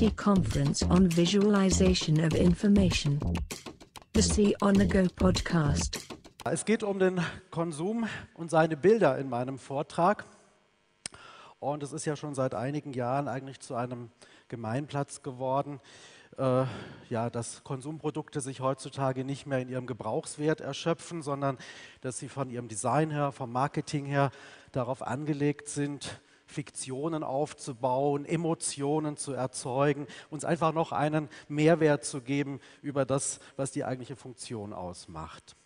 IC Conference on Visualization of Information. The See on the Go podcast. Es geht um den Konsum und seine Bilder in meinem Vortrag. Und es ist ja schon seit einigen Jahren eigentlich zu einem Gemeinplatz geworden, äh, ja, dass Konsumprodukte sich heutzutage nicht mehr in ihrem Gebrauchswert erschöpfen, sondern dass sie von ihrem Design her, vom Marketing her darauf angelegt sind, Fiktionen aufzubauen, Emotionen zu erzeugen, uns einfach noch einen Mehrwert zu geben über das, was die eigentliche Funktion ausmacht.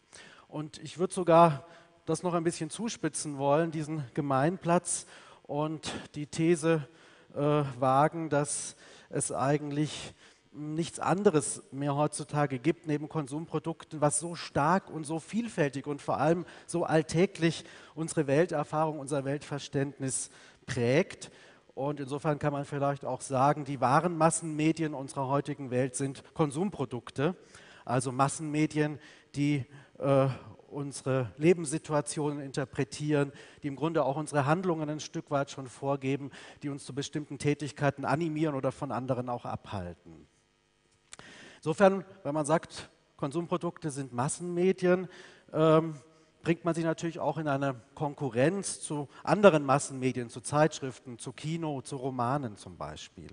Und ich würde sogar das noch ein bisschen zuspitzen wollen, diesen Gemeinplatz und die These äh, wagen, dass es eigentlich nichts anderes mehr heutzutage gibt neben Konsumprodukten, was so stark und so vielfältig und vor allem so alltäglich unsere Welterfahrung, unser Weltverständnis prägt. Und insofern kann man vielleicht auch sagen, die wahren Massenmedien unserer heutigen Welt sind Konsumprodukte, also Massenmedien, die äh, unsere Lebenssituationen interpretieren, die im Grunde auch unsere Handlungen ein Stück weit schon vorgeben, die uns zu bestimmten Tätigkeiten animieren oder von anderen auch abhalten. Insofern, wenn man sagt, Konsumprodukte sind Massenmedien, ähm, bringt man sie natürlich auch in eine Konkurrenz zu anderen Massenmedien, zu Zeitschriften, zu Kino, zu Romanen zum Beispiel.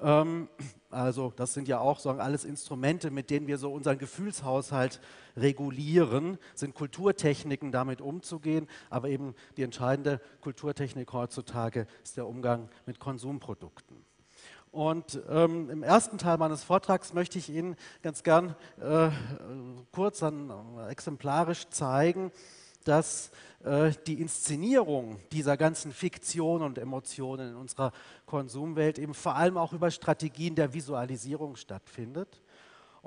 Ähm, also das sind ja auch sagen, alles Instrumente, mit denen wir so unseren Gefühlshaushalt regulieren, sind Kulturtechniken, damit umzugehen. Aber eben die entscheidende Kulturtechnik heutzutage ist der Umgang mit Konsumprodukten. Und ähm, im ersten Teil meines Vortrags möchte ich Ihnen ganz gern äh, kurz an, äh, exemplarisch zeigen, dass äh, die Inszenierung dieser ganzen Fiktionen und Emotionen in unserer Konsumwelt eben vor allem auch über Strategien der Visualisierung stattfindet.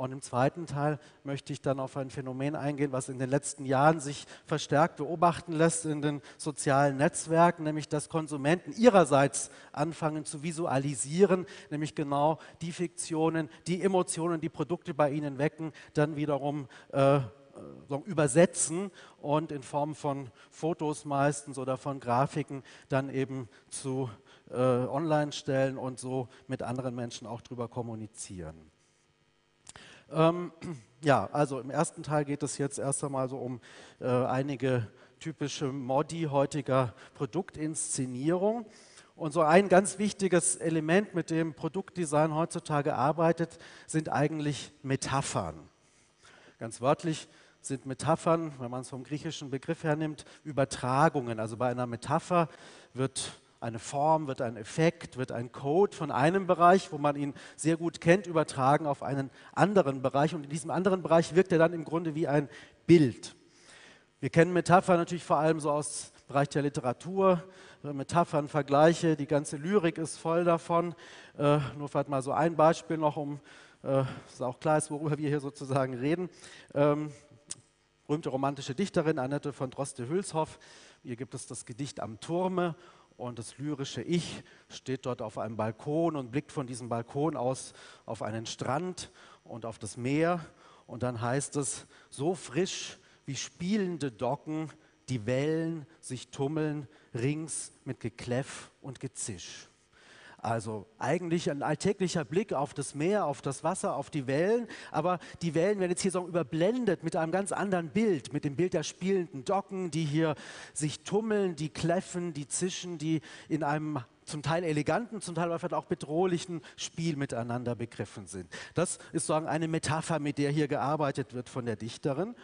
Und im zweiten Teil möchte ich dann auf ein Phänomen eingehen, was in den letzten Jahren sich verstärkt beobachten lässt in den sozialen Netzwerken, nämlich dass Konsumenten ihrerseits anfangen zu visualisieren, nämlich genau die Fiktionen, die Emotionen, die Produkte bei ihnen wecken, dann wiederum äh, übersetzen und in Form von Fotos meistens oder von Grafiken dann eben zu äh, online stellen und so mit anderen Menschen auch darüber kommunizieren. Ähm, ja, also im ersten Teil geht es jetzt erst einmal so um äh, einige typische Modi heutiger Produktinszenierung. Und so ein ganz wichtiges Element, mit dem Produktdesign heutzutage arbeitet, sind eigentlich Metaphern. Ganz wörtlich sind Metaphern, wenn man es vom griechischen Begriff hernimmt, Übertragungen. Also bei einer Metapher wird eine Form, wird ein Effekt, wird ein Code von einem Bereich, wo man ihn sehr gut kennt, übertragen auf einen anderen Bereich. Und in diesem anderen Bereich wirkt er dann im Grunde wie ein Bild. Wir kennen Metaphern natürlich vor allem so aus dem Bereich der Literatur. Metaphern, Vergleiche, die ganze Lyrik ist voll davon. Äh, nur vielleicht mal so ein Beispiel noch, um äh, auch klar ist, worüber wir hier sozusagen reden. Ähm, berühmte romantische Dichterin Annette von Droste-Hülshoff. Hier gibt es das Gedicht am Turme und das lyrische Ich steht dort auf einem Balkon und blickt von diesem Balkon aus auf einen Strand und auf das Meer. Und dann heißt es, so frisch wie spielende Docken, die Wellen sich tummeln rings mit Gekläff und Gezisch. Also eigentlich ein alltäglicher Blick auf das Meer, auf das Wasser, auf die Wellen. Aber die Wellen werden jetzt hier so überblendet mit einem ganz anderen Bild, mit dem Bild der spielenden Docken, die hier sich tummeln, die kläffen, die zischen, die in einem zum Teil eleganten, zum Teil vielleicht auch bedrohlichen Spiel miteinander begriffen sind. Das ist sozusagen eine Metapher, mit der hier gearbeitet wird von der Dichterin.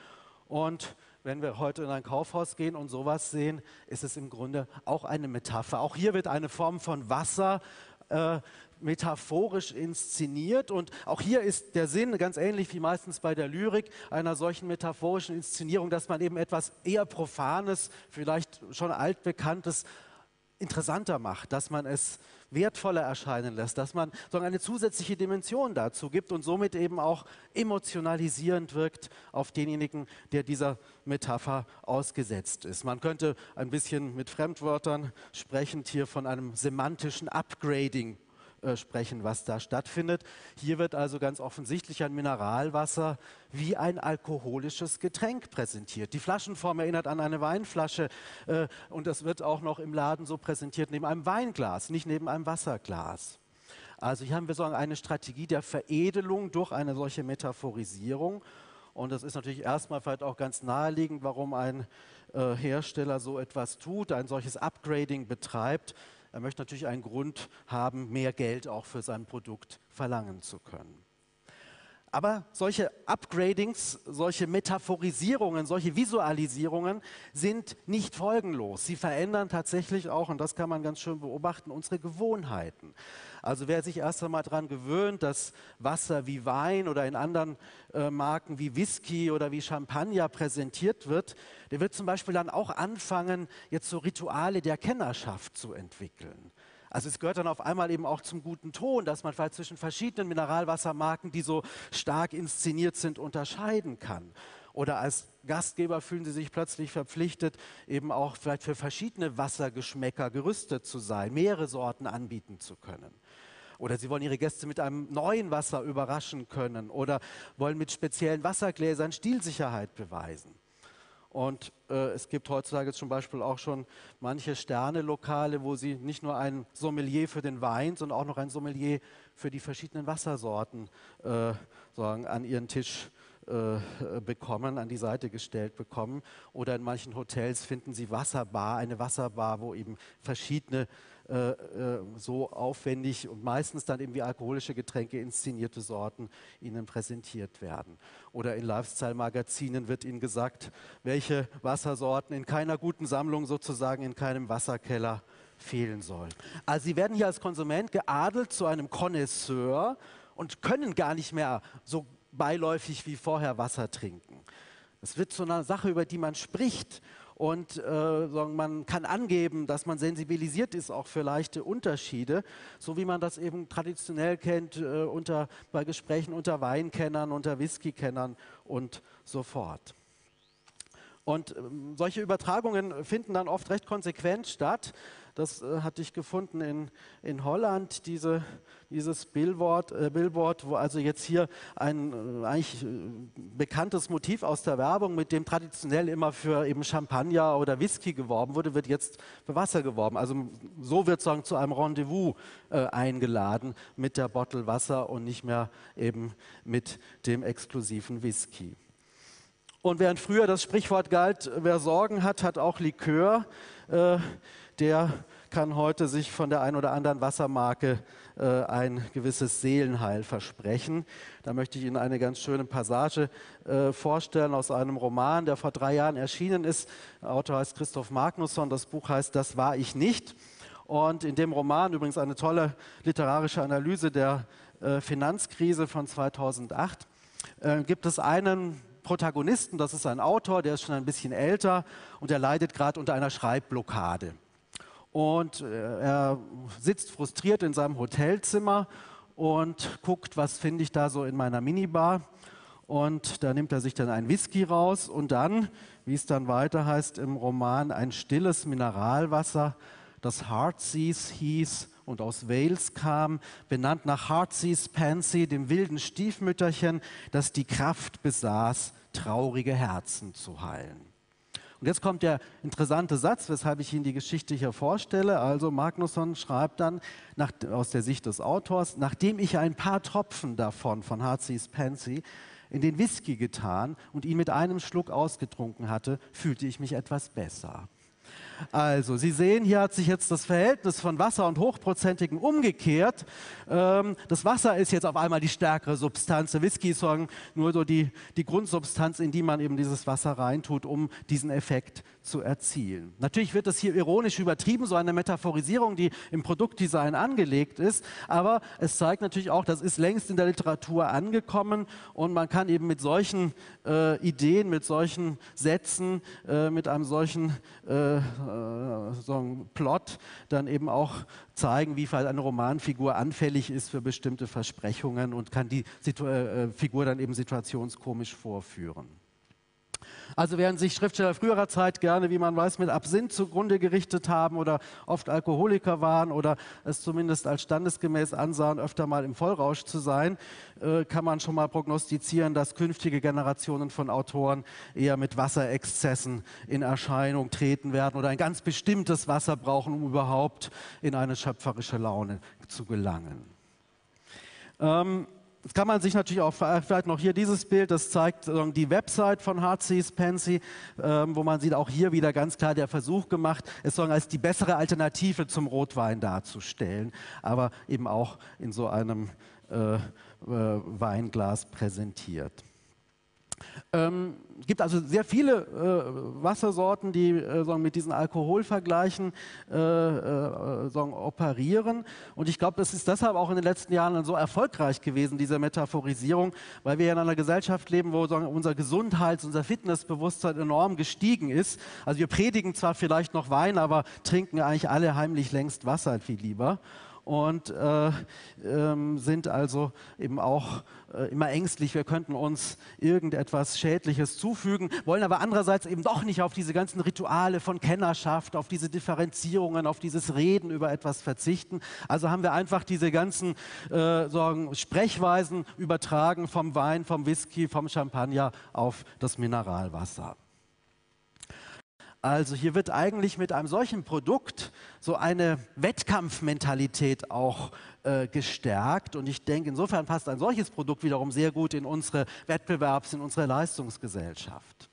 Und wenn wir heute in ein Kaufhaus gehen und sowas sehen, ist es im Grunde auch eine Metapher. Auch hier wird eine Form von Wasser äh, metaphorisch inszeniert. Und auch hier ist der Sinn, ganz ähnlich wie meistens bei der Lyrik, einer solchen metaphorischen Inszenierung, dass man eben etwas eher Profanes, vielleicht schon altbekanntes, interessanter macht, dass man es wertvoller erscheinen lässt, dass man so eine zusätzliche Dimension dazu gibt und somit eben auch emotionalisierend wirkt auf denjenigen, der dieser Metapher ausgesetzt ist. Man könnte ein bisschen mit Fremdwörtern sprechend hier von einem semantischen Upgrading äh, sprechen, was da stattfindet. Hier wird also ganz offensichtlich ein Mineralwasser wie ein alkoholisches Getränk präsentiert. Die Flaschenform erinnert an eine Weinflasche äh, und das wird auch noch im Laden so präsentiert neben einem Weinglas, nicht neben einem Wasserglas. Also hier haben wir so eine Strategie der Veredelung durch eine solche Metaphorisierung. Und das ist natürlich erstmal vielleicht auch ganz naheliegend, warum ein äh, Hersteller so etwas tut, ein solches Upgrading betreibt. Er möchte natürlich einen Grund haben, mehr Geld auch für sein Produkt verlangen zu können. Aber solche Upgradings, solche Metaphorisierungen, solche Visualisierungen sind nicht folgenlos. Sie verändern tatsächlich auch, und das kann man ganz schön beobachten, unsere Gewohnheiten. Also wer sich erst einmal daran gewöhnt, dass Wasser wie Wein oder in anderen äh, Marken wie Whisky oder wie Champagner präsentiert wird, der wird zum Beispiel dann auch anfangen, jetzt so Rituale der Kennerschaft zu entwickeln. Also es gehört dann auf einmal eben auch zum guten Ton, dass man vielleicht zwischen verschiedenen Mineralwassermarken, die so stark inszeniert sind, unterscheiden kann. Oder als Gastgeber fühlen sie sich plötzlich verpflichtet, eben auch vielleicht für verschiedene Wassergeschmäcker gerüstet zu sein, mehrere Sorten anbieten zu können. Oder sie wollen ihre Gäste mit einem neuen Wasser überraschen können oder wollen mit speziellen Wassergläsern Stilsicherheit beweisen. Und äh, es gibt heutzutage zum Beispiel auch schon manche Sterne-Lokale, wo sie nicht nur ein Sommelier für den Wein, sondern auch noch ein Sommelier für die verschiedenen Wassersorten äh, sagen, an ihren Tisch äh, bekommen, an die Seite gestellt bekommen. Oder in manchen Hotels finden sie Wasserbar, eine Wasserbar, wo eben verschiedene äh, äh, so aufwendig und meistens dann eben wie alkoholische Getränke inszenierte Sorten ihnen präsentiert werden. Oder in Lifestyle-Magazinen wird ihnen gesagt, welche Wassersorten in keiner guten Sammlung sozusagen in keinem Wasserkeller fehlen sollen. Also sie werden hier als Konsument geadelt zu einem Connoisseur und können gar nicht mehr so beiläufig wie vorher Wasser trinken. Es wird zu einer Sache, über die man spricht und äh, man kann angeben, dass man sensibilisiert ist auch für leichte Unterschiede, so wie man das eben traditionell kennt äh, unter, bei Gesprächen unter Weinkennern, unter Whiskykennern und so fort. Und ähm, solche Übertragungen finden dann oft recht konsequent statt. Das äh, hatte ich gefunden in, in Holland, diese, dieses Billboard, äh, Billboard, wo also jetzt hier ein äh, eigentlich äh, bekanntes Motiv aus der Werbung, mit dem traditionell immer für eben Champagner oder Whisky geworben wurde, wird jetzt für Wasser geworben. Also so wird sozusagen zu einem Rendezvous äh, eingeladen mit der Bottle Wasser und nicht mehr eben mit dem exklusiven Whisky. Und während früher das Sprichwort galt, wer Sorgen hat, hat auch Likör, äh, der kann heute sich von der einen oder anderen Wassermarke äh, ein gewisses Seelenheil versprechen. Da möchte ich Ihnen eine ganz schöne Passage äh, vorstellen aus einem Roman, der vor drei Jahren erschienen ist. Der Autor heißt Christoph Magnusson, das Buch heißt Das war ich nicht. Und in dem Roman, übrigens eine tolle literarische Analyse der äh, Finanzkrise von 2008, äh, gibt es einen Protagonisten, das ist ein Autor, der ist schon ein bisschen älter und er leidet gerade unter einer Schreibblockade. Und äh, er sitzt frustriert in seinem Hotelzimmer und guckt, was finde ich da so in meiner Minibar. Und da nimmt er sich dann ein Whisky raus und dann, wie es dann weiter heißt im Roman, ein stilles Mineralwasser, das Heartseas hieß und aus Wales kam, benannt nach Heartseas Pansy, dem wilden Stiefmütterchen, das die Kraft besaß, traurige Herzen zu heilen. Und jetzt kommt der interessante Satz, weshalb ich Ihnen die Geschichte hier vorstelle. Also Magnusson schreibt dann nach, aus der Sicht des Autors, nachdem ich ein paar Tropfen davon, von Heartsease Pansy, in den Whisky getan und ihn mit einem Schluck ausgetrunken hatte, fühlte ich mich etwas besser. Also, Sie sehen, hier hat sich jetzt das Verhältnis von Wasser und Hochprozentigen umgekehrt. Ähm, das Wasser ist jetzt auf einmal die stärkere Substanz. Der Whisky ist nur so die, die Grundsubstanz, in die man eben dieses Wasser reintut, um diesen Effekt zu erzielen. Natürlich wird das hier ironisch übertrieben, so eine Metaphorisierung, die im Produktdesign angelegt ist, aber es zeigt natürlich auch, das ist längst in der Literatur angekommen und man kann eben mit solchen äh, Ideen, mit solchen Sätzen, äh, mit einem solchen äh, so Plot dann eben auch zeigen, wie eine Romanfigur anfällig ist für bestimmte Versprechungen und kann die Situ äh, Figur dann eben situationskomisch vorführen. Also während sich Schriftsteller früherer Zeit gerne, wie man weiß, mit Absinth zugrunde gerichtet haben oder oft Alkoholiker waren oder es zumindest als standesgemäß ansahen, öfter mal im Vollrausch zu sein, äh, kann man schon mal prognostizieren, dass künftige Generationen von Autoren eher mit Wasserexzessen in Erscheinung treten werden oder ein ganz bestimmtes Wasser brauchen, um überhaupt in eine schöpferische Laune zu gelangen. Ähm, Jetzt kann man sich natürlich auch vielleicht noch hier dieses Bild, das zeigt die Website von Heartseas Pansy, ähm, wo man sieht auch hier wieder ganz klar der Versuch gemacht, es als die bessere Alternative zum Rotwein darzustellen, aber eben auch in so einem äh, äh, Weinglas präsentiert. Ähm, es gibt also sehr viele äh, Wassersorten, die äh, sagen, mit diesen Alkoholvergleichen äh, äh sagen, operieren. Und ich glaube, es ist deshalb auch in den letzten Jahren so erfolgreich gewesen, diese Metaphorisierung, weil wir in einer Gesellschaft leben, wo sagen, unser Gesundheits-, unser Fitnessbewusstsein enorm gestiegen ist. Also wir predigen zwar vielleicht noch Wein, aber trinken eigentlich alle heimlich längst Wasser viel lieber und äh, ähm, sind also eben auch äh, immer ängstlich, wir könnten uns irgendetwas Schädliches zufügen, wollen aber andererseits eben doch nicht auf diese ganzen Rituale von Kennerschaft, auf diese Differenzierungen, auf dieses Reden über etwas verzichten. Also haben wir einfach diese ganzen äh, sagen, Sprechweisen übertragen vom Wein, vom Whisky, vom Champagner auf das Mineralwasser. Also hier wird eigentlich mit einem solchen Produkt so eine Wettkampfmentalität auch äh, gestärkt. Und ich denke, insofern passt ein solches Produkt wiederum sehr gut in unsere Wettbewerbs-, in unsere Leistungsgesellschaft.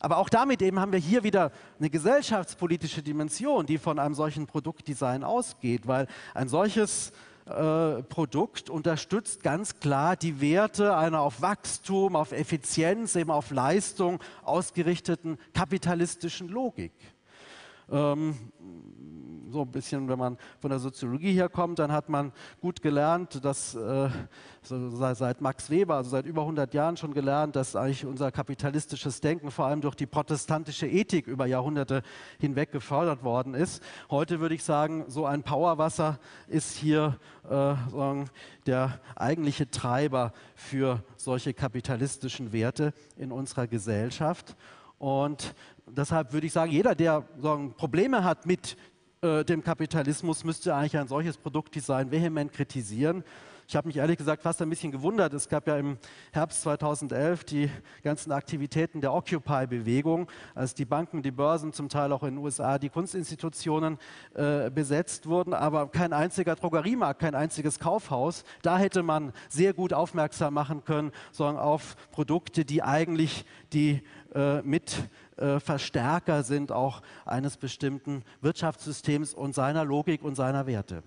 Aber auch damit eben haben wir hier wieder eine gesellschaftspolitische Dimension, die von einem solchen Produktdesign ausgeht, weil ein solches äh, Produkt unterstützt ganz klar die Werte einer auf Wachstum, auf Effizienz, eben auf Leistung ausgerichteten kapitalistischen Logik. Ähm, so ein bisschen, wenn man von der Soziologie herkommt, dann hat man gut gelernt, dass äh, so seit Max Weber, also seit über 100 Jahren schon gelernt, dass eigentlich unser kapitalistisches Denken vor allem durch die protestantische Ethik über Jahrhunderte hinweg gefördert worden ist. Heute würde ich sagen, so ein Powerwasser ist hier äh, der eigentliche Treiber für solche kapitalistischen Werte in unserer Gesellschaft. Und deshalb würde ich sagen, jeder, der Probleme hat mit äh, dem Kapitalismus, müsste eigentlich ein solches Produktdesign vehement kritisieren. Ich habe mich ehrlich gesagt fast ein bisschen gewundert. Es gab ja im Herbst 2011 die ganzen Aktivitäten der Occupy-Bewegung, als die Banken, die Börsen, zum Teil auch in den USA die Kunstinstitutionen äh, besetzt wurden, aber kein einziger Drogeriemarkt, kein einziges Kaufhaus. Da hätte man sehr gut aufmerksam machen können, sondern auf Produkte, die eigentlich die äh, mit äh, Verstärker sind auch eines bestimmten Wirtschaftssystems und seiner Logik und seiner Werte.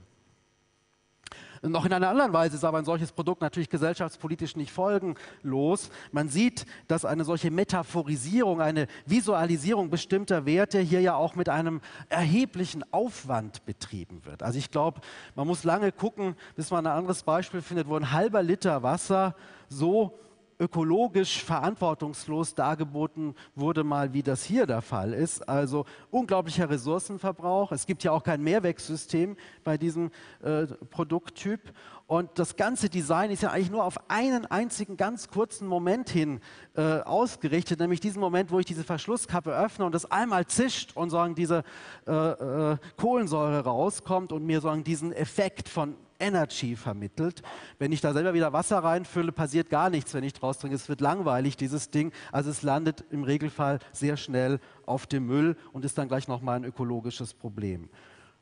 Noch in einer anderen Weise ist aber ein solches Produkt natürlich gesellschaftspolitisch nicht folgenlos. Man sieht, dass eine solche Metaphorisierung, eine Visualisierung bestimmter Werte hier ja auch mit einem erheblichen Aufwand betrieben wird. Also ich glaube, man muss lange gucken, bis man ein anderes Beispiel findet, wo ein halber Liter Wasser so ökologisch verantwortungslos dargeboten wurde, mal wie das hier der Fall ist. Also unglaublicher Ressourcenverbrauch. Es gibt ja auch kein Mehrwegsystem bei diesem äh, Produkttyp. Und das ganze Design ist ja eigentlich nur auf einen einzigen ganz kurzen Moment hin äh, ausgerichtet, nämlich diesen Moment, wo ich diese Verschlusskappe öffne und das einmal zischt und sagen, diese äh, äh Kohlensäure rauskommt und mir sagen, diesen Effekt von Energy vermittelt. Wenn ich da selber wieder Wasser reinfülle, passiert gar nichts, wenn ich draus trinke. Es wird langweilig, dieses Ding. Also es landet im Regelfall sehr schnell auf dem Müll und ist dann gleich nochmal ein ökologisches Problem.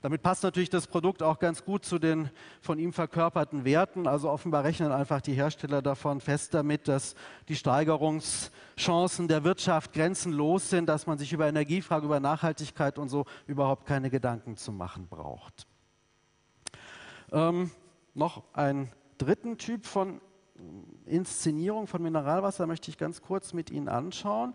Damit passt natürlich das Produkt auch ganz gut zu den von ihm verkörperten Werten. Also offenbar rechnen einfach die Hersteller davon fest damit, dass die Steigerungschancen der Wirtschaft grenzenlos sind, dass man sich über Energiefrage, über Nachhaltigkeit und so überhaupt keine Gedanken zu machen braucht. Ähm, noch einen dritten Typ von Inszenierung von Mineralwasser möchte ich ganz kurz mit Ihnen anschauen.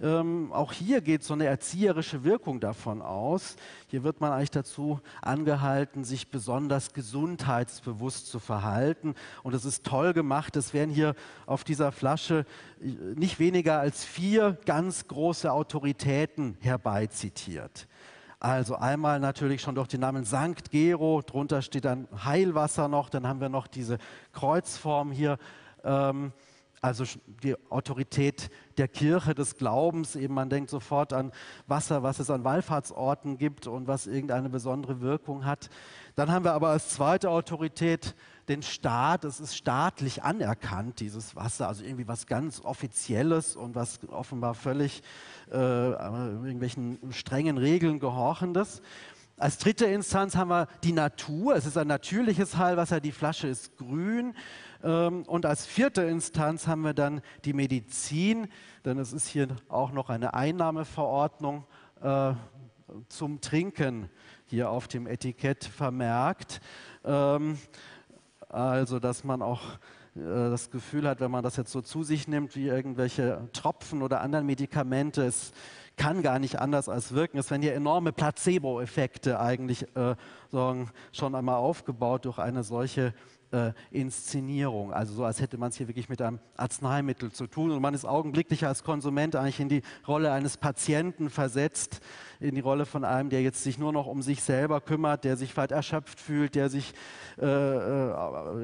Ähm, auch hier geht so eine erzieherische Wirkung davon aus. Hier wird man eigentlich dazu angehalten, sich besonders gesundheitsbewusst zu verhalten. Und es ist toll gemacht. Es werden hier auf dieser Flasche äh, nicht weniger als vier ganz große Autoritäten herbeizitiert. Also einmal natürlich schon durch den Namen Sankt Gero, drunter steht dann Heilwasser noch, dann haben wir noch diese Kreuzform hier, ähm, also die Autorität der Kirche des Glaubens, eben man denkt sofort an Wasser, was es an Wallfahrtsorten gibt und was irgendeine besondere Wirkung hat. Dann haben wir aber als zweite Autorität den Staat. Es ist staatlich anerkannt, dieses Wasser, also irgendwie was ganz Offizielles und was offenbar völlig äh, irgendwelchen strengen Regeln gehorchendes. Als dritte Instanz haben wir die Natur. Es ist ein natürliches Heilwasser. Die Flasche ist grün. Ähm, und als vierte Instanz haben wir dann die Medizin, denn es ist hier auch noch eine Einnahmeverordnung äh, zum Trinken hier auf dem Etikett vermerkt. Also, dass man auch äh, das Gefühl hat, wenn man das jetzt so zu sich nimmt, wie irgendwelche Tropfen oder anderen Medikamente, es kann gar nicht anders als wirken. Es werden hier enorme Placebo-Effekte eigentlich äh, schon einmal aufgebaut durch eine solche äh, Inszenierung. Also so, als hätte man es hier wirklich mit einem Arzneimittel zu tun. Und man ist augenblicklich als Konsument eigentlich in die Rolle eines Patienten versetzt, in die Rolle von einem, der jetzt sich nur noch um sich selber kümmert, der sich vielleicht erschöpft fühlt, der sich äh, äh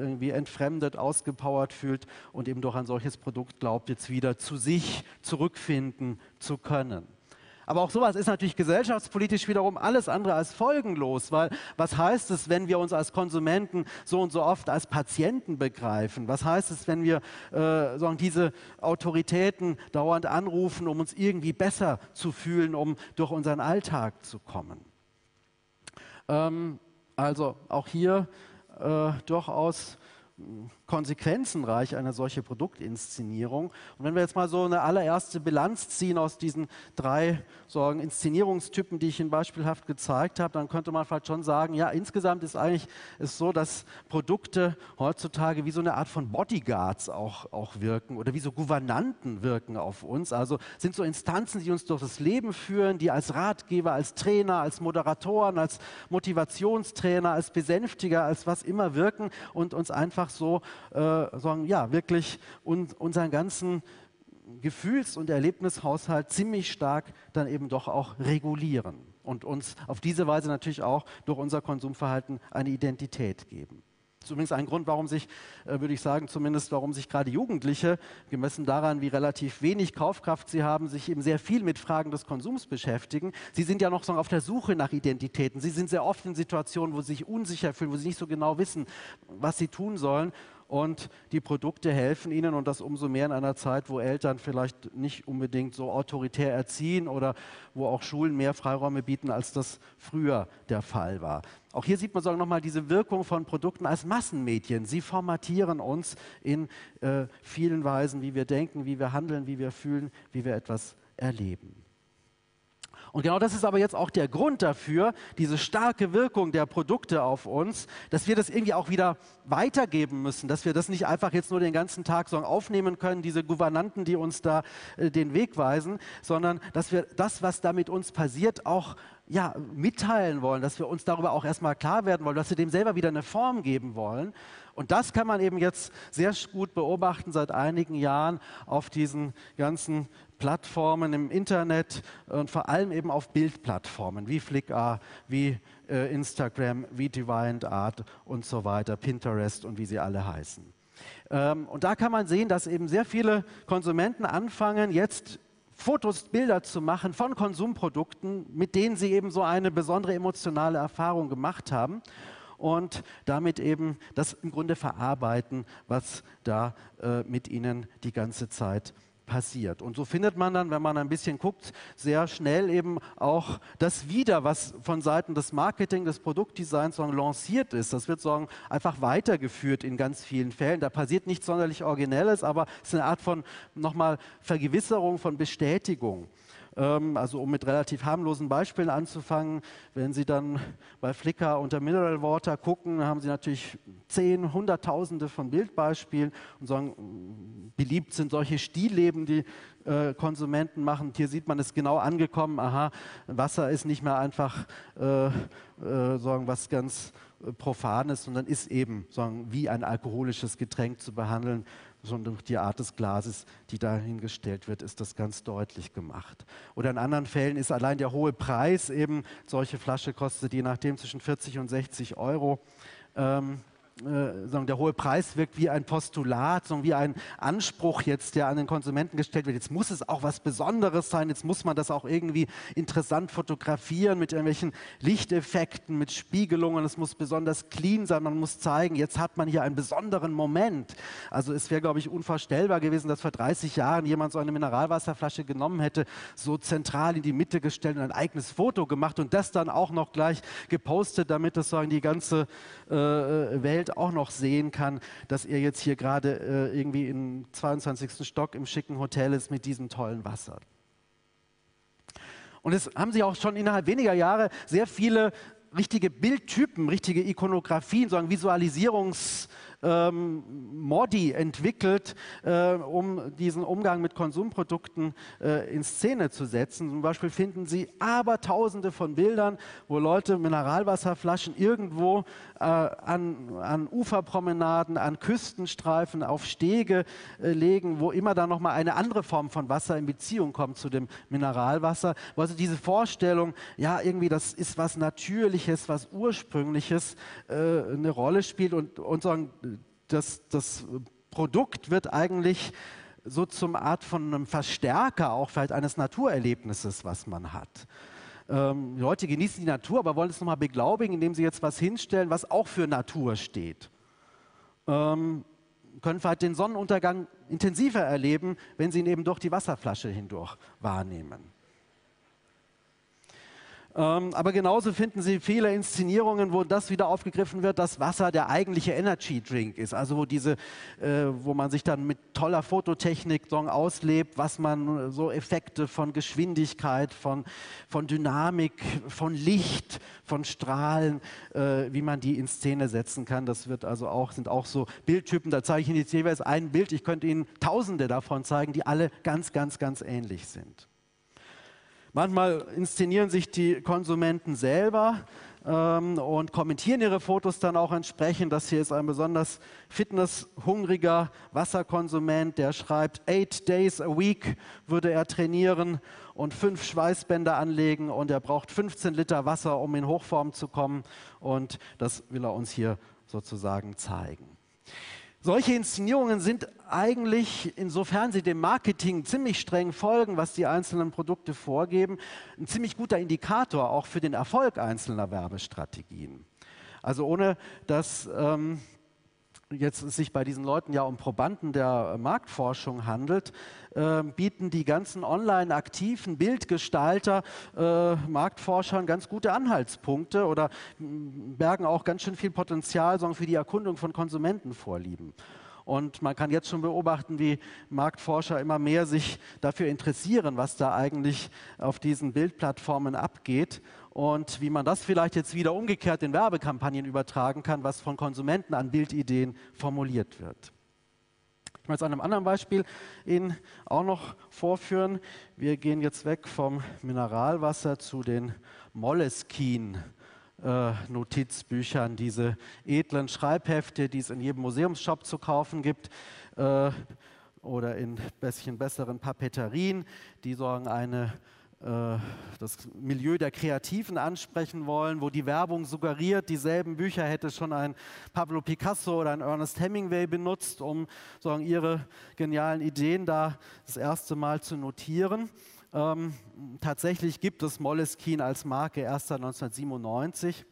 irgendwie entfremdet, ausgepowert fühlt und eben durch ein solches Produkt glaubt, jetzt wieder zu sich zurückfinden zu können. Aber auch sowas ist natürlich gesellschaftspolitisch wiederum alles andere als folgenlos, weil was heißt es, wenn wir uns als Konsumenten so und so oft als Patienten begreifen? Was heißt es, wenn wir äh, sagen, diese Autoritäten dauernd anrufen, um uns irgendwie besser zu fühlen, um durch unseren Alltag zu kommen? Ähm, also auch hier äh, durchaus konsequenzenreich eine solche Produktinszenierung. Und wenn wir jetzt mal so eine allererste Bilanz ziehen aus diesen drei sagen, Inszenierungstypen, die ich Ihnen beispielhaft gezeigt habe, dann könnte man vielleicht schon sagen, ja, insgesamt ist eigentlich ist so, dass Produkte heutzutage wie so eine Art von Bodyguards auch, auch wirken oder wie so Gouvernanten wirken auf uns. Also sind so Instanzen, die uns durch das Leben führen, die als Ratgeber, als Trainer, als Moderatoren, als Motivationstrainer, als Besänftiger, als was immer wirken und uns einfach einfach so äh, sagen, ja, wirklich un unseren ganzen Gefühls- und Erlebnishaushalt ziemlich stark dann eben doch auch regulieren und uns auf diese Weise natürlich auch durch unser Konsumverhalten eine Identität geben. Das ist übrigens ein Grund, warum sich, äh, würde ich sagen, zumindest warum sich gerade Jugendliche, gemessen daran, wie relativ wenig Kaufkraft sie haben, sich eben sehr viel mit Fragen des Konsums beschäftigen. Sie sind ja noch so auf der Suche nach Identitäten. Sie sind sehr oft in Situationen, wo sie sich unsicher fühlen, wo sie nicht so genau wissen, was sie tun sollen und die Produkte helfen ihnen und das umso mehr in einer Zeit, wo Eltern vielleicht nicht unbedingt so autoritär erziehen oder wo auch Schulen mehr Freiräume bieten, als das früher der Fall war. Auch hier sieht man sogar nochmal diese Wirkung von Produkten als Massenmedien. Sie formatieren uns in äh, vielen Weisen, wie wir denken, wie wir handeln, wie wir fühlen, wie wir etwas erleben. Und genau das ist aber jetzt auch der Grund dafür, diese starke Wirkung der Produkte auf uns, dass wir das irgendwie auch wieder weitergeben müssen, dass wir das nicht einfach jetzt nur den ganzen Tag so aufnehmen können, diese Gouvernanten, die uns da äh, den Weg weisen, sondern dass wir das, was da mit uns passiert, auch ja, mitteilen wollen, dass wir uns darüber auch erstmal klar werden wollen, dass wir dem selber wieder eine Form geben wollen. Und das kann man eben jetzt sehr gut beobachten seit einigen Jahren auf diesen ganzen Plattformen im Internet und vor allem eben auf Bildplattformen wie Flickr, wie äh, Instagram, wie DeviantArt und so weiter, Pinterest und wie sie alle heißen. Ähm, und da kann man sehen, dass eben sehr viele Konsumenten anfangen, jetzt Fotos, Bilder zu machen von Konsumprodukten, mit denen sie eben so eine besondere emotionale Erfahrung gemacht haben und damit eben das im Grunde verarbeiten, was da äh, mit ihnen die ganze Zeit passiert. Und so findet man dann, wenn man ein bisschen guckt, sehr schnell eben auch das wieder, was von Seiten des Marketing, des Produktdesigns sagen, lanciert ist. Das wird sagen, einfach weitergeführt in ganz vielen Fällen. Da passiert nichts sonderlich Originelles, aber es ist eine Art von nochmal Vergewisserung, von Bestätigung. Ähm, also um mit relativ harmlosen Beispielen anzufangen, wenn Sie dann bei Flickr unter Mineral Water gucken, haben Sie natürlich zehn, hunderttausende von Bildbeispielen und sagen, beliebt sind solche Stillleben, die äh, Konsumenten machen. Hier sieht man es genau angekommen, aha, Wasser ist nicht mehr einfach äh, äh, sagen, was ganz äh, Profanes, sondern ist eben sagen, wie ein alkoholisches Getränk zu behandeln sondern durch die Art des Glases, die dahingestellt wird, ist das ganz deutlich gemacht. Oder in anderen Fällen ist allein der hohe Preis eben, solche Flasche kostet je nachdem zwischen 40 und 60 Euro. Ähm, äh, sagen, der hohe Preis wirkt wie ein Postulat, sagen, wie ein Anspruch jetzt, der an den Konsumenten gestellt wird. Jetzt muss es auch was Besonderes sein, jetzt muss man das auch irgendwie interessant fotografieren mit irgendwelchen Lichteffekten, mit Spiegelungen, es muss besonders clean sein, man muss zeigen, jetzt hat man hier einen besonderen Moment. Also es wäre, glaube ich, unvorstellbar gewesen, dass vor 30 Jahren jemand so eine Mineralwasserflasche genommen hätte, so zentral in die Mitte gestellt und ein eigenes Foto gemacht und das dann auch noch gleich gepostet, damit das sagen die ganze äh, Welt Welt auch noch sehen kann, dass er jetzt hier gerade äh, irgendwie im 22. Stock im schicken Hotel ist mit diesem tollen Wasser. Und es haben sich auch schon innerhalb weniger Jahre sehr viele richtige Bildtypen, richtige Ikonografien, so Visualisierungs- ähm, Modi entwickelt, äh, um diesen Umgang mit Konsumprodukten äh, in Szene zu setzen. Zum Beispiel finden Sie abertausende von Bildern, wo Leute Mineralwasserflaschen irgendwo äh, an, an Uferpromenaden, an Küstenstreifen, auf Stege äh, legen, wo immer dann nochmal eine andere Form von Wasser in Beziehung kommt zu dem Mineralwasser. Also diese Vorstellung, ja, irgendwie das ist was Natürliches, was Ursprüngliches, äh, eine Rolle spielt und, und sagen, das, das Produkt wird eigentlich so zum Art von einem Verstärker auch vielleicht eines Naturerlebnisses, was man hat. Ähm, Leute genießen die Natur, aber wollen es nochmal beglaubigen, indem sie jetzt was hinstellen, was auch für Natur steht. Ähm, können vielleicht den Sonnenuntergang intensiver erleben, wenn sie ihn eben durch die Wasserflasche hindurch wahrnehmen. Ähm, aber genauso finden Sie viele Inszenierungen, wo das wieder aufgegriffen wird, dass Wasser der eigentliche Energy Drink ist. Also wo diese, äh, wo man sich dann mit toller Fototechnik so auslebt, was man so Effekte von Geschwindigkeit, von, von Dynamik, von Licht, von Strahlen, äh, wie man die in Szene setzen kann. Das wird also auch, sind auch so Bildtypen. Da zeige ich Ihnen jetzt jeweils ein Bild. Ich könnte Ihnen Tausende davon zeigen, die alle ganz, ganz, ganz ähnlich sind. Manchmal inszenieren sich die Konsumenten selber ähm, und kommentieren ihre Fotos dann auch entsprechend. Das hier ist ein besonders fitnesshungriger Wasserkonsument, der schreibt, eight days a week würde er trainieren und fünf Schweißbänder anlegen und er braucht 15 Liter Wasser, um in Hochform zu kommen. Und das will er uns hier sozusagen zeigen. Solche Inszenierungen sind eigentlich, insofern sie dem Marketing ziemlich streng folgen, was die einzelnen Produkte vorgeben, ein ziemlich guter Indikator auch für den Erfolg einzelner Werbestrategien. Also ohne dass ähm, jetzt sich bei diesen Leuten ja um Probanden der Marktforschung handelt, äh, bieten die ganzen online aktiven Bildgestalter äh, Marktforschern ganz gute Anhaltspunkte oder bergen auch ganz schön viel Potenzial sagen, für die Erkundung von Konsumentenvorlieben. Und man kann jetzt schon beobachten, wie Marktforscher immer mehr sich dafür interessieren, was da eigentlich auf diesen Bildplattformen abgeht und wie man das vielleicht jetzt wieder umgekehrt in Werbekampagnen übertragen kann, was von Konsumenten an Bildideen formuliert wird. Ich möchte es an einem anderen Beispiel Ihnen auch noch vorführen. Wir gehen jetzt weg vom Mineralwasser zu den Moleskine. Notizbüchern, diese edlen Schreibhefte, die es in jedem Museumsshop zu kaufen gibt äh, oder in bisschen besseren Papeterien, die sorgen eine äh, das Milieu der Kreativen ansprechen wollen, wo die Werbung suggeriert, dieselben Bücher hätte schon ein Pablo Picasso oder ein Ernest Hemingway benutzt, um sagen, ihre genialen Ideen da das erste Mal zu notieren. Ähm, tatsächlich gibt es Moleskine als Marke erst seit 1997.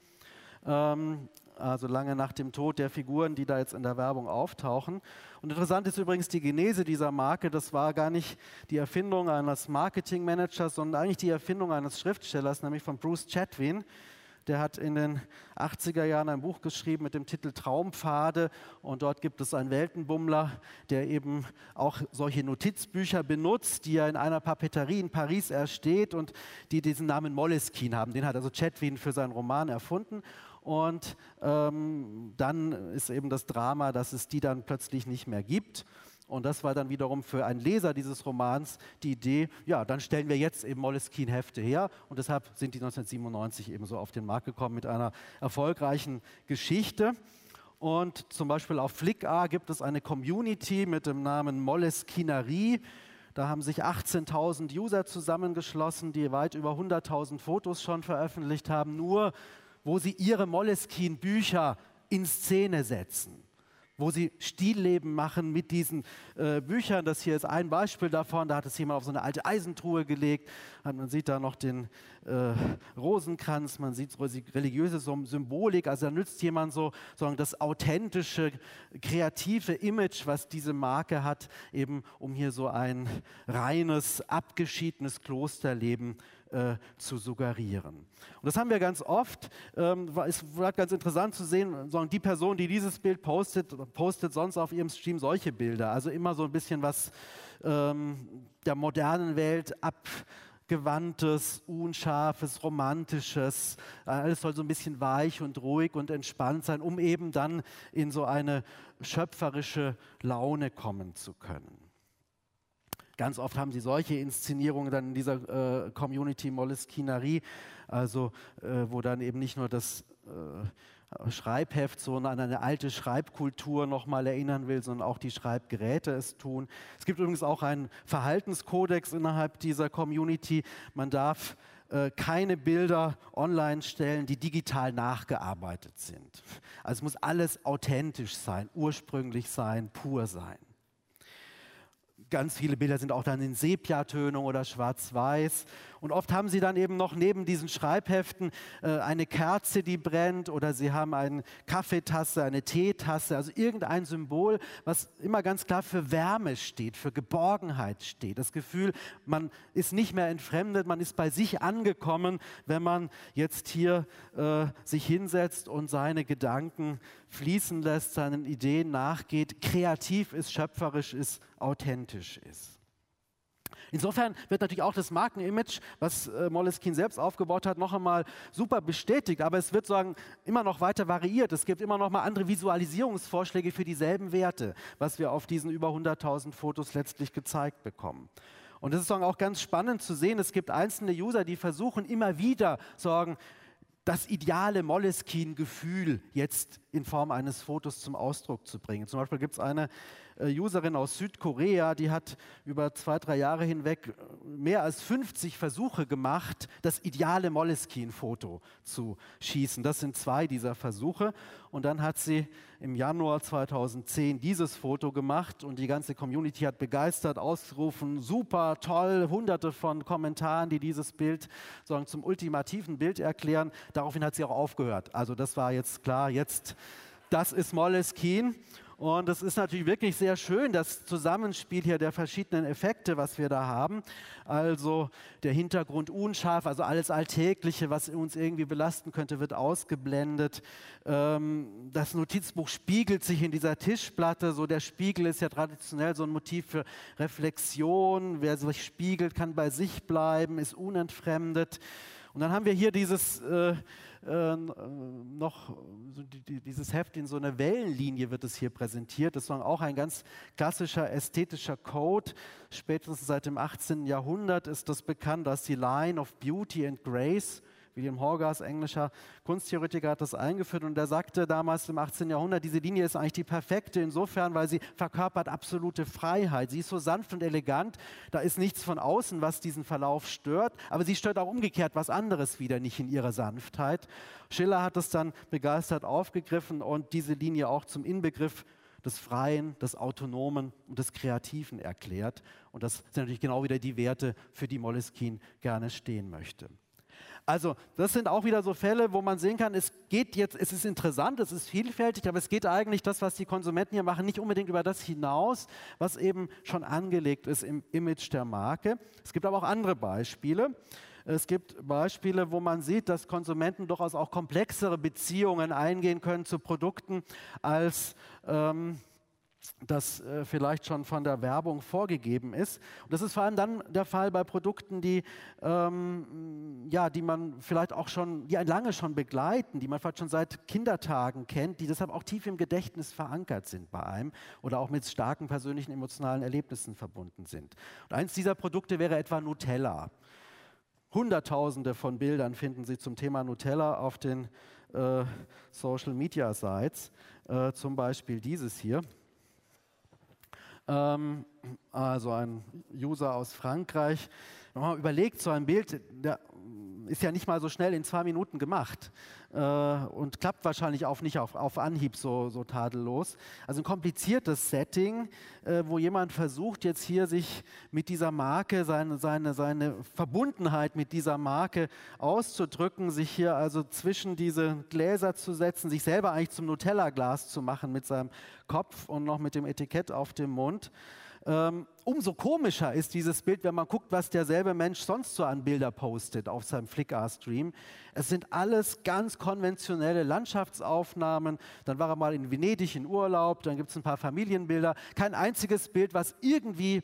Ähm, also lange nach dem Tod der Figuren, die da jetzt in der Werbung auftauchen. Und interessant ist übrigens die Genese dieser Marke. Das war gar nicht die Erfindung eines Marketingmanagers, sondern eigentlich die Erfindung eines Schriftstellers, nämlich von Bruce Chatwin. Der hat in den 80er Jahren ein Buch geschrieben mit dem Titel Traumpfade und dort gibt es einen Weltenbummler, der eben auch solche Notizbücher benutzt, die er in einer Papeterie in Paris ersteht und die diesen Namen Moleskine haben. Den hat also Chatwin für seinen Roman erfunden und ähm, dann ist eben das Drama, dass es die dann plötzlich nicht mehr gibt. Und das war dann wiederum für einen Leser dieses Romans die Idee, ja, dann stellen wir jetzt eben Moleskine-Hefte her. Und deshalb sind die 1997 eben so auf den Markt gekommen mit einer erfolgreichen Geschichte. Und zum Beispiel auf Flickr gibt es eine Community mit dem Namen Moleskinerie. Da haben sich 18.000 User zusammengeschlossen, die weit über 100.000 Fotos schon veröffentlicht haben, nur wo sie ihre Moleskine-Bücher in Szene setzen wo sie Stillleben machen mit diesen äh, Büchern. Das hier ist ein Beispiel davon. Da hat es jemand auf so eine alte Eisentruhe gelegt. Man sieht da noch den äh, Rosenkranz, man sieht religiöse Symbolik. Also da nützt jemand so sagen, das authentische, kreative Image, was diese Marke hat, eben um hier so ein reines, abgeschiedenes Klosterleben äh, zu suggerieren. Und das haben wir ganz oft. Ähm, es war ganz interessant zu sehen, die Person, die dieses Bild postet, postet sonst auf ihrem Stream solche Bilder. Also immer so ein bisschen was ähm, der modernen Welt abgewandtes, unscharfes, romantisches. Alles soll so ein bisschen weich und ruhig und entspannt sein, um eben dann in so eine schöpferische Laune kommen zu können. Ganz oft haben sie solche Inszenierungen dann in dieser äh, Community Moleskinerie, also äh, wo dann eben nicht nur das äh, Schreibheft so an eine alte Schreibkultur nochmal erinnern will, sondern auch die Schreibgeräte es tun. Es gibt übrigens auch einen Verhaltenskodex innerhalb dieser Community. Man darf äh, keine Bilder online stellen, die digital nachgearbeitet sind. Also es muss alles authentisch sein, ursprünglich sein, pur sein. Ganz viele Bilder sind auch dann in Sepiatönen oder schwarz-weiß. Und oft haben sie dann eben noch neben diesen Schreibheften äh, eine Kerze, die brennt, oder sie haben eine Kaffeetasse, eine Teetasse, also irgendein Symbol, was immer ganz klar für Wärme steht, für Geborgenheit steht. Das Gefühl, man ist nicht mehr entfremdet, man ist bei sich angekommen, wenn man jetzt hier äh, sich hinsetzt und seine Gedanken fließen lässt, seinen Ideen nachgeht, kreativ ist, schöpferisch ist, authentisch ist. Insofern wird natürlich auch das Markenimage, was äh, Moleskine selbst aufgebaut hat, noch einmal super bestätigt, aber es wird sagen, immer noch weiter variiert. Es gibt immer noch mal andere Visualisierungsvorschläge für dieselben Werte, was wir auf diesen über 100.000 Fotos letztlich gezeigt bekommen. Und es ist auch ganz spannend zu sehen, es gibt einzelne User, die versuchen immer wieder sagen, das ideale Moleskine-Gefühl jetzt in Form eines Fotos zum Ausdruck zu bringen. Zum Beispiel gibt es eine äh, Userin aus Südkorea, die hat über zwei, drei Jahre hinweg äh, mehr als 50 Versuche gemacht, das ideale Moleskine-Foto zu schießen. Das sind zwei dieser Versuche. Und dann hat sie im Januar 2010 dieses Foto gemacht und die ganze Community hat begeistert ausgerufen, super, toll, hunderte von Kommentaren, die dieses Bild sagen, zum ultimativen Bild erklären. Daraufhin hat sie auch aufgehört. Also das war jetzt klar, jetzt, das ist Moleskine. Und es ist natürlich wirklich sehr schön, das Zusammenspiel hier der verschiedenen Effekte, was wir da haben. Also der Hintergrund unscharf, also alles Alltägliche, was uns irgendwie belasten könnte, wird ausgeblendet. Ähm, das Notizbuch spiegelt sich in dieser Tischplatte. So der Spiegel ist ja traditionell so ein Motiv für Reflexion. Wer sich spiegelt, kann bei sich bleiben, ist unentfremdet. Und dann haben wir hier dieses äh, äh, noch so die, dieses Heft in so einer Wellenlinie wird es hier präsentiert. Das ist auch ein ganz klassischer ästhetischer Code. Spätestens seit dem 18. Jahrhundert ist das bekannt als die Line of Beauty and Grace. William Horgas, englischer Kunsttheoretiker, hat das eingeführt und der sagte damals im 18. Jahrhundert, diese Linie ist eigentlich die perfekte insofern, weil sie verkörpert absolute Freiheit. Sie ist so sanft und elegant, da ist nichts von außen, was diesen Verlauf stört, aber sie stört auch umgekehrt was anderes wieder nicht in ihrer Sanftheit. Schiller hat es dann begeistert aufgegriffen und diese Linie auch zum Inbegriff des Freien, des Autonomen und des Kreativen erklärt. Und das sind natürlich genau wieder die Werte, für die Moleskine gerne stehen möchte. Also das sind auch wieder so Fälle, wo man sehen kann, es geht jetzt, es ist interessant, es ist vielfältig, aber es geht eigentlich das, was die Konsumenten hier machen, nicht unbedingt über das hinaus, was eben schon angelegt ist im Image der Marke. Es gibt aber auch andere Beispiele. Es gibt Beispiele, wo man sieht, dass Konsumenten durchaus auch komplexere Beziehungen eingehen können zu Produkten als ähm, das äh, vielleicht schon von der Werbung vorgegeben ist. Und das ist vor allem dann der Fall bei Produkten, die, ähm, ja, die man vielleicht auch schon, die einen lange schon begleiten, die man vielleicht schon seit Kindertagen kennt, die deshalb auch tief im Gedächtnis verankert sind bei einem oder auch mit starken persönlichen emotionalen Erlebnissen verbunden sind. Und eins dieser Produkte wäre etwa Nutella. Hunderttausende von Bildern finden Sie zum Thema Nutella auf den äh, Social Media Sites, äh, zum Beispiel dieses hier. Ähm, also ein User aus Frankreich. Wenn man überlegt, so ein Bild, der ist ja nicht mal so schnell in zwei Minuten gemacht. äh, und klappt wahrscheinlich auch nicht auf, auf Anhieb so, so tadellos. Also ein kompliziertes Setting, äh, wo jemand versucht, jetzt hier sich mit dieser Marke, seine, seine, seine Verbundenheit mit dieser Marke auszudrücken, sich hier also zwischen diese Gläser zu setzen, sich selber eigentlich zum Nutella-Glas zu machen mit seinem Kopf und noch mit dem Etikett auf dem Mund. Ähm, umso komischer ist dieses Bild, wenn man guckt, was derselbe Mensch sonst so an Bilder postet auf seinem Flickr-Stream. Es sind alles ganz konventionelle Landschaftsaufnahmen. Dann war er mal in Venedig in Urlaub, dann gibt es ein paar Familienbilder. Kein einziges Bild, was irgendwie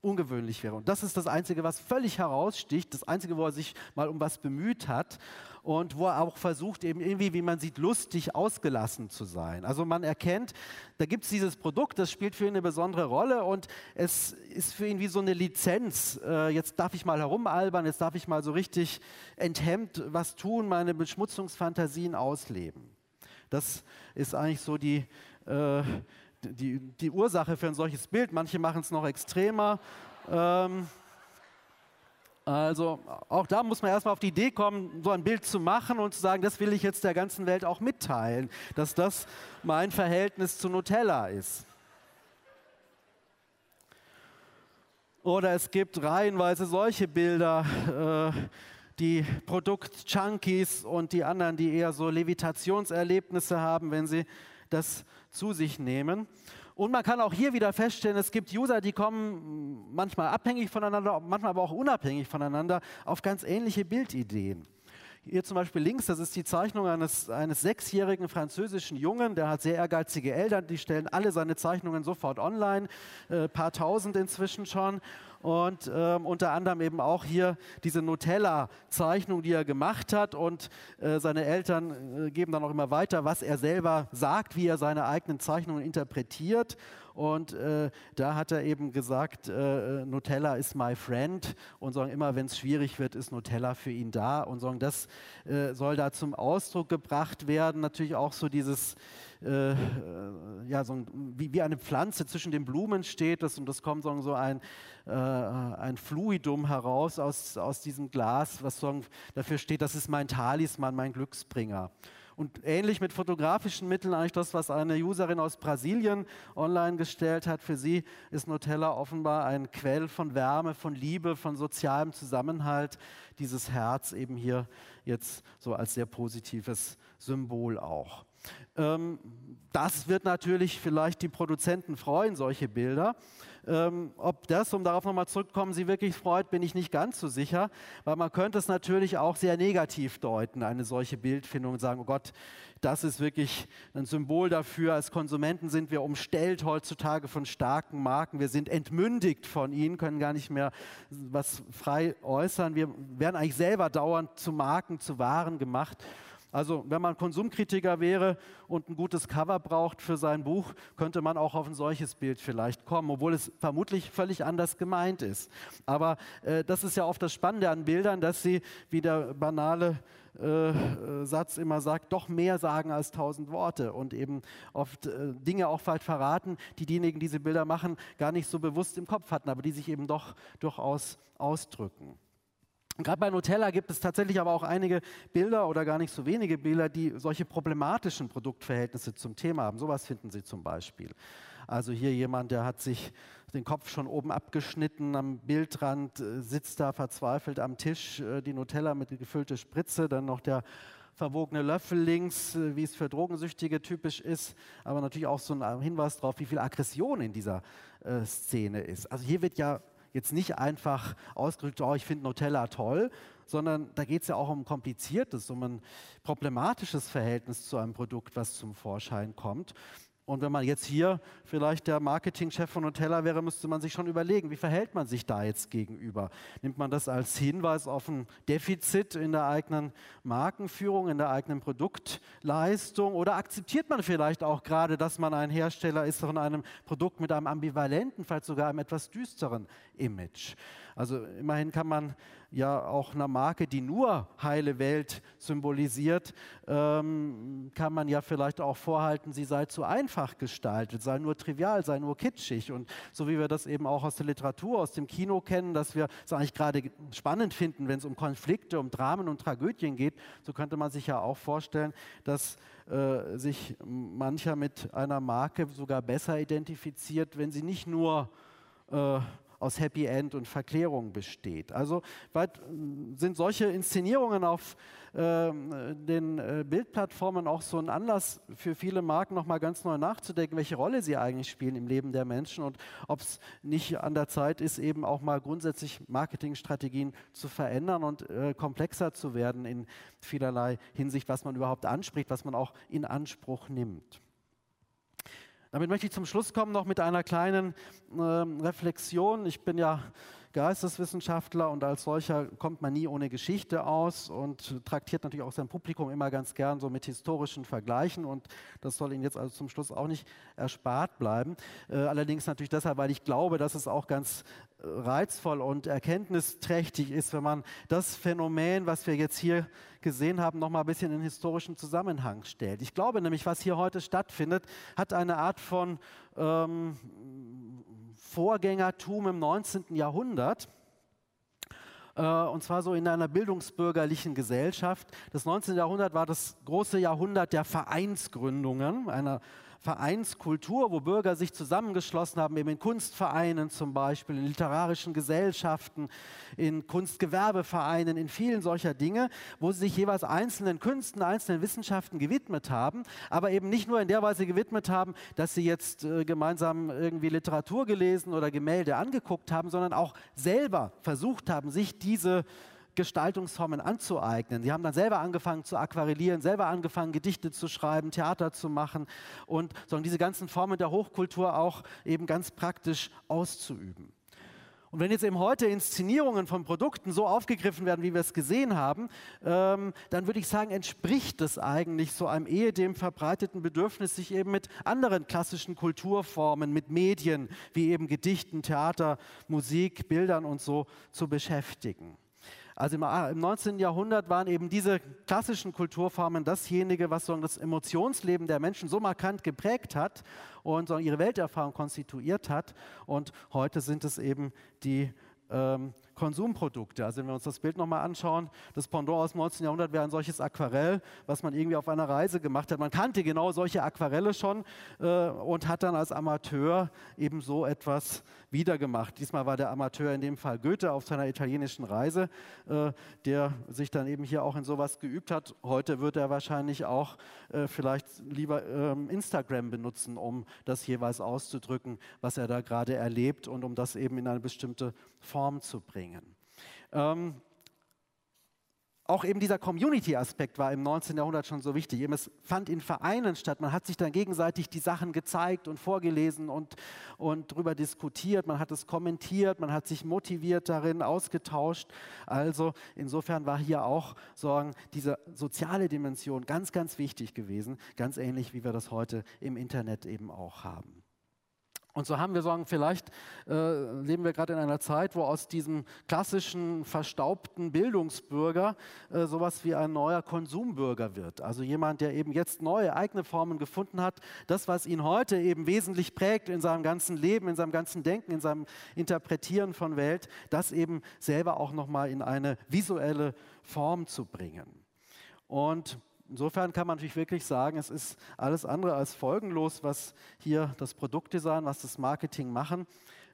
ungewöhnlich wäre. Und das ist das Einzige, was völlig heraussticht, das Einzige, wo er sich mal um was bemüht hat und wo er auch versucht, eben irgendwie, wie man sieht, lustig ausgelassen zu sein. Also man erkennt, da gibt es dieses Produkt, das spielt für ihn eine besondere Rolle und es ist für ihn wie so eine Lizenz. Äh, jetzt darf ich mal herumalbern, jetzt darf ich mal so richtig enthemmt was tun, meine Beschmutzungsfantasien ausleben. Das ist eigentlich so die, äh, die, die Ursache für ein solches Bild. Manche machen es noch extremer. Ähm, also auch da muss man erstmal auf die Idee kommen, so ein Bild zu machen und zu sagen, das will ich jetzt der ganzen Welt auch mitteilen, dass das mein Verhältnis zu Nutella ist. Oder es gibt reihenweise solche Bilder, äh, die Produkt-Junkies und die anderen, die eher so Levitationserlebnisse haben, wenn sie das zu sich nehmen. Und man kann auch hier wieder feststellen, es gibt User, die kommen manchmal abhängig voneinander, manchmal aber auch unabhängig voneinander auf ganz ähnliche Bildideen. Hier zum Beispiel links, das ist die Zeichnung eines, eines sechsjährigen französischen Jungen, der hat sehr ehrgeizige Eltern, die stellen alle seine Zeichnungen sofort online, äh, paar tausend inzwischen schon und ähm, unter anderem eben auch hier diese Nutella-Zeichnung, die er gemacht hat. Und äh, seine Eltern äh, geben dann auch immer weiter, was er selber sagt, wie er seine eigenen Zeichnungen interpretiert und äh, da hat er eben gesagt, äh, Nutella ist my friend und sagen immer, wenn es schwierig wird, ist Nutella für ihn da und sagen, das äh, soll da zum Ausdruck gebracht werden. Natürlich auch so dieses äh, ja, so ein, wie, wie, eine Pflanze zwischen den Blumen steht das, und das kommt so, so ein, äh, ein Fluidum heraus aus, aus diesem Glas, was so dafür steht, das ist mein Talisman, mein Glücksbringer. Und ähnlich mit fotografischen Mitteln eigentlich das, was eine Userin aus Brasilien online gestellt hat. Für sie ist Nutella offenbar ein Quell von Wärme, von Liebe, von sozialem Zusammenhalt. Dieses Herz eben hier jetzt so als sehr positives Symbol auch. Ähm, das wird natürlich vielleicht die Produzenten freuen, solche Bilder. Ähm, ob das, um darauf nochmal zurückzukommen, sie wirklich freut, bin ich nicht ganz so sicher, weil man könnte es natürlich auch sehr negativ deuten, eine solche Bildfindung und sagen, oh Gott, das ist wirklich ein Symbol dafür. Als Konsumenten sind wir umstellt heutzutage von starken Marken. Wir sind entmündigt von ihnen, können gar nicht mehr was frei äußern. Wir werden eigentlich selber dauernd zu Marken, zu Waren gemacht. Also wenn man Konsumkritiker wäre und ein gutes Cover braucht für sein Buch, könnte man auch auf ein solches Bild vielleicht kommen, obwohl es vermutlich völlig anders gemeint ist. Aber äh, das ist ja oft das Spannende an Bildern, dass sie, wie der banale äh, äh Satz immer sagt, doch mehr sagen als tausend Worte und eben oft äh, Dinge auch falsch verraten, die diejenigen, die diese Bilder machen, gar nicht so bewusst im Kopf hatten, aber die sich eben doch durchaus ausdrücken. Gerade bei Nutella gibt es tatsächlich aber auch einige Bilder oder gar nicht so wenige Bilder, die solche problematischen Produktverhältnisse zum Thema haben. Sowas finden Sie zum Beispiel. Also hier jemand, der hat sich den Kopf schon oben abgeschnitten am Bildrand, äh, sitzt da verzweifelt am Tisch, äh, die Nutella mit gefüllte Spritze, dann noch der verwogene Löffel links, äh, wie es für Drogensüchtige typisch ist, aber natürlich auch so ein Hinweis darauf, wie viel Aggression in dieser äh, Szene ist. Also hier wird ja jetzt nicht einfach ausgedrückt, oh, ich finde Nutella toll, sondern da geht es ja auch um ein kompliziertes, um ein problematisches Verhältnis zu einem Produkt, was zum Vorschein kommt. Und wenn man jetzt hier vielleicht der Marketingchef von Nutella wäre, müsste man sich schon überlegen, wie verhält man sich da jetzt gegenüber? Nimmt man das als Hinweis auf ein Defizit in der eigenen Markenführung, in der eigenen Produktleistung? Oder akzeptiert man vielleicht auch gerade, dass man ein Hersteller ist von einem Produkt mit einem ambivalenten, vielleicht sogar einem etwas düsteren Image? Also immerhin kann man ja auch einer Marke, die nur heile Welt symbolisiert, ähm, kann man ja vielleicht auch vorhalten, sie sei zu einfach gestaltet, sei nur trivial, sei nur kitschig. Und so wie wir das eben auch aus der Literatur, aus dem Kino kennen, dass wir es eigentlich gerade spannend finden, wenn es um Konflikte, um Dramen und Tragödien geht, so könnte man sich ja auch vorstellen, dass äh, sich mancher mit einer Marke sogar besser identifiziert, wenn sie nicht nur äh, aus Happy End und Verklärung besteht. Also sind solche Inszenierungen auf äh, den äh, Bildplattformen auch so ein Anlass für viele Marken nochmal ganz neu nachzudenken, welche Rolle sie eigentlich spielen im Leben der Menschen und ob es nicht an der Zeit ist, eben auch mal grundsätzlich Marketingstrategien zu verändern und äh, komplexer zu werden in vielerlei Hinsicht, was man überhaupt anspricht, was man auch in Anspruch nimmt. Damit möchte ich zum Schluss kommen noch mit einer kleinen äh, Reflexion. Ich bin ja Geisteswissenschaftler und als solcher kommt man nie ohne Geschichte aus und traktiert natürlich auch sein Publikum immer ganz gern so mit historischen Vergleichen und das soll Ihnen jetzt also zum Schluss auch nicht erspart bleiben. Äh, allerdings natürlich deshalb, weil ich glaube, dass es auch ganz äh, reizvoll und erkenntnisträchtig ist, wenn man das Phänomen, was wir jetzt hier gesehen haben, noch mal ein bisschen in historischen Zusammenhang stellt. Ich glaube nämlich, was hier heute stattfindet, hat eine Art von ähm, Vorgängertum im 19. Jahrhundert. Äh, und zwar so in einer bildungsbürgerlichen Gesellschaft. Das 19. Jahrhundert war das große Jahrhundert der Vereinsgründungen, einer Vereinskultur, wo Bürger sich zusammengeschlossen haben, eben in Kunstvereinen zum Beispiel, in literarischen Gesellschaften, in Kunstgewerbevereinen, in vielen solcher Dinge, wo sie sich jeweils einzelnen Künsten, einzelnen Wissenschaften gewidmet haben, aber eben nicht nur in der Weise gewidmet haben, dass sie jetzt äh, gemeinsam irgendwie Literatur gelesen oder Gemälde angeguckt haben, sondern auch selber versucht haben, sich diese Gestaltungsformen anzueignen. Sie haben dann selber angefangen zu aquarellieren, selber angefangen, Gedichte zu schreiben, Theater zu machen und sondern diese ganzen Formen der Hochkultur auch eben ganz praktisch auszuüben. Und wenn jetzt eben heute Inszenierungen von Produkten so aufgegriffen werden, wie wir es gesehen haben, ähm, dann würde ich sagen, entspricht es eigentlich so einem ehedem verbreiteten Bedürfnis, sich eben mit anderen klassischen Kulturformen, mit Medien wie eben Gedichten, Theater, Musik, Bildern und so zu beschäftigen. Also im, 19. Ah, Jahrhundert waren eben diese klassischen Kulturformen dasjenige, was so das Emotionsleben der Menschen so markant geprägt hat und so ihre Welterfahrung konstituiert hat. Und heute sind es eben die ähm, Konsumprodukte. Also wenn wir uns das Bild nochmal anschauen, das Pendant aus dem 19. Jahrhundert wäre ein solches Aquarell, was man irgendwie auf einer Reise gemacht hat. Man kannte genau solche Aquarelle schon äh, und hat dann als Amateur eben so etwas wiedergemacht. Diesmal war der Amateur in dem Fall Goethe auf seiner italienischen Reise, äh, der sich dann eben hier auch in sowas geübt hat. Heute wird er wahrscheinlich auch äh, vielleicht lieber ähm, Instagram benutzen, um das jeweils auszudrücken, was er da gerade erlebt und um das eben in eine bestimmte Form zu bringen bringen. Ähm, auch eben dieser Community-Aspekt war im 19. Jahrhundert schon so wichtig. Eben es fand in Vereinen statt. Man hat sich dann gegenseitig die Sachen gezeigt und vorgelesen und, und darüber diskutiert. Man hat es kommentiert, man hat sich motiviert darin, ausgetauscht. Also insofern war hier auch sagen, diese soziale Dimension ganz, ganz wichtig gewesen. Ganz ähnlich, wie wir das heute im Internet eben auch haben. Und so haben wir sagen, vielleicht äh, leben wir gerade in einer Zeit, wo aus diesem klassischen verstaubten Bildungsbürger äh, sowas wie ein neuer Konsumbürger wird. Also jemand, der eben jetzt neue eigene Formen gefunden hat, das, was ihn heute eben wesentlich prägt in seinem ganzen Leben, in seinem ganzen Denken, in seinem Interpretieren von Welt, das eben selber auch nochmal in eine visuelle Form zu bringen. Und Insofern kann man natürlich wirklich sagen, es ist alles andere als folgenlos, was hier das Produktdesign, was das Marketing machen.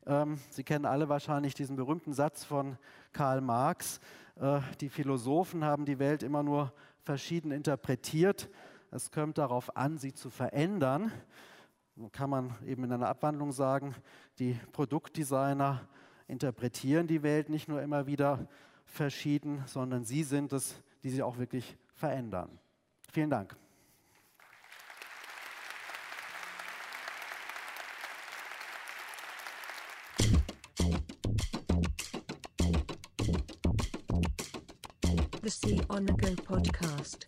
Ähm, Sie kennen alle wahrscheinlich diesen berühmten Satz von Karl Marx. Äh, die Philosophen haben die Welt immer nur verschieden interpretiert. Es kommt darauf an, sie zu verändern. Kann man eben in einer Abwandlung sagen, die Produktdesigner interpretieren die Welt nicht nur immer wieder verschieden, sondern sie sind es, die sie auch wirklich verändern. Vielen Dank. The Sea on the Go podcast.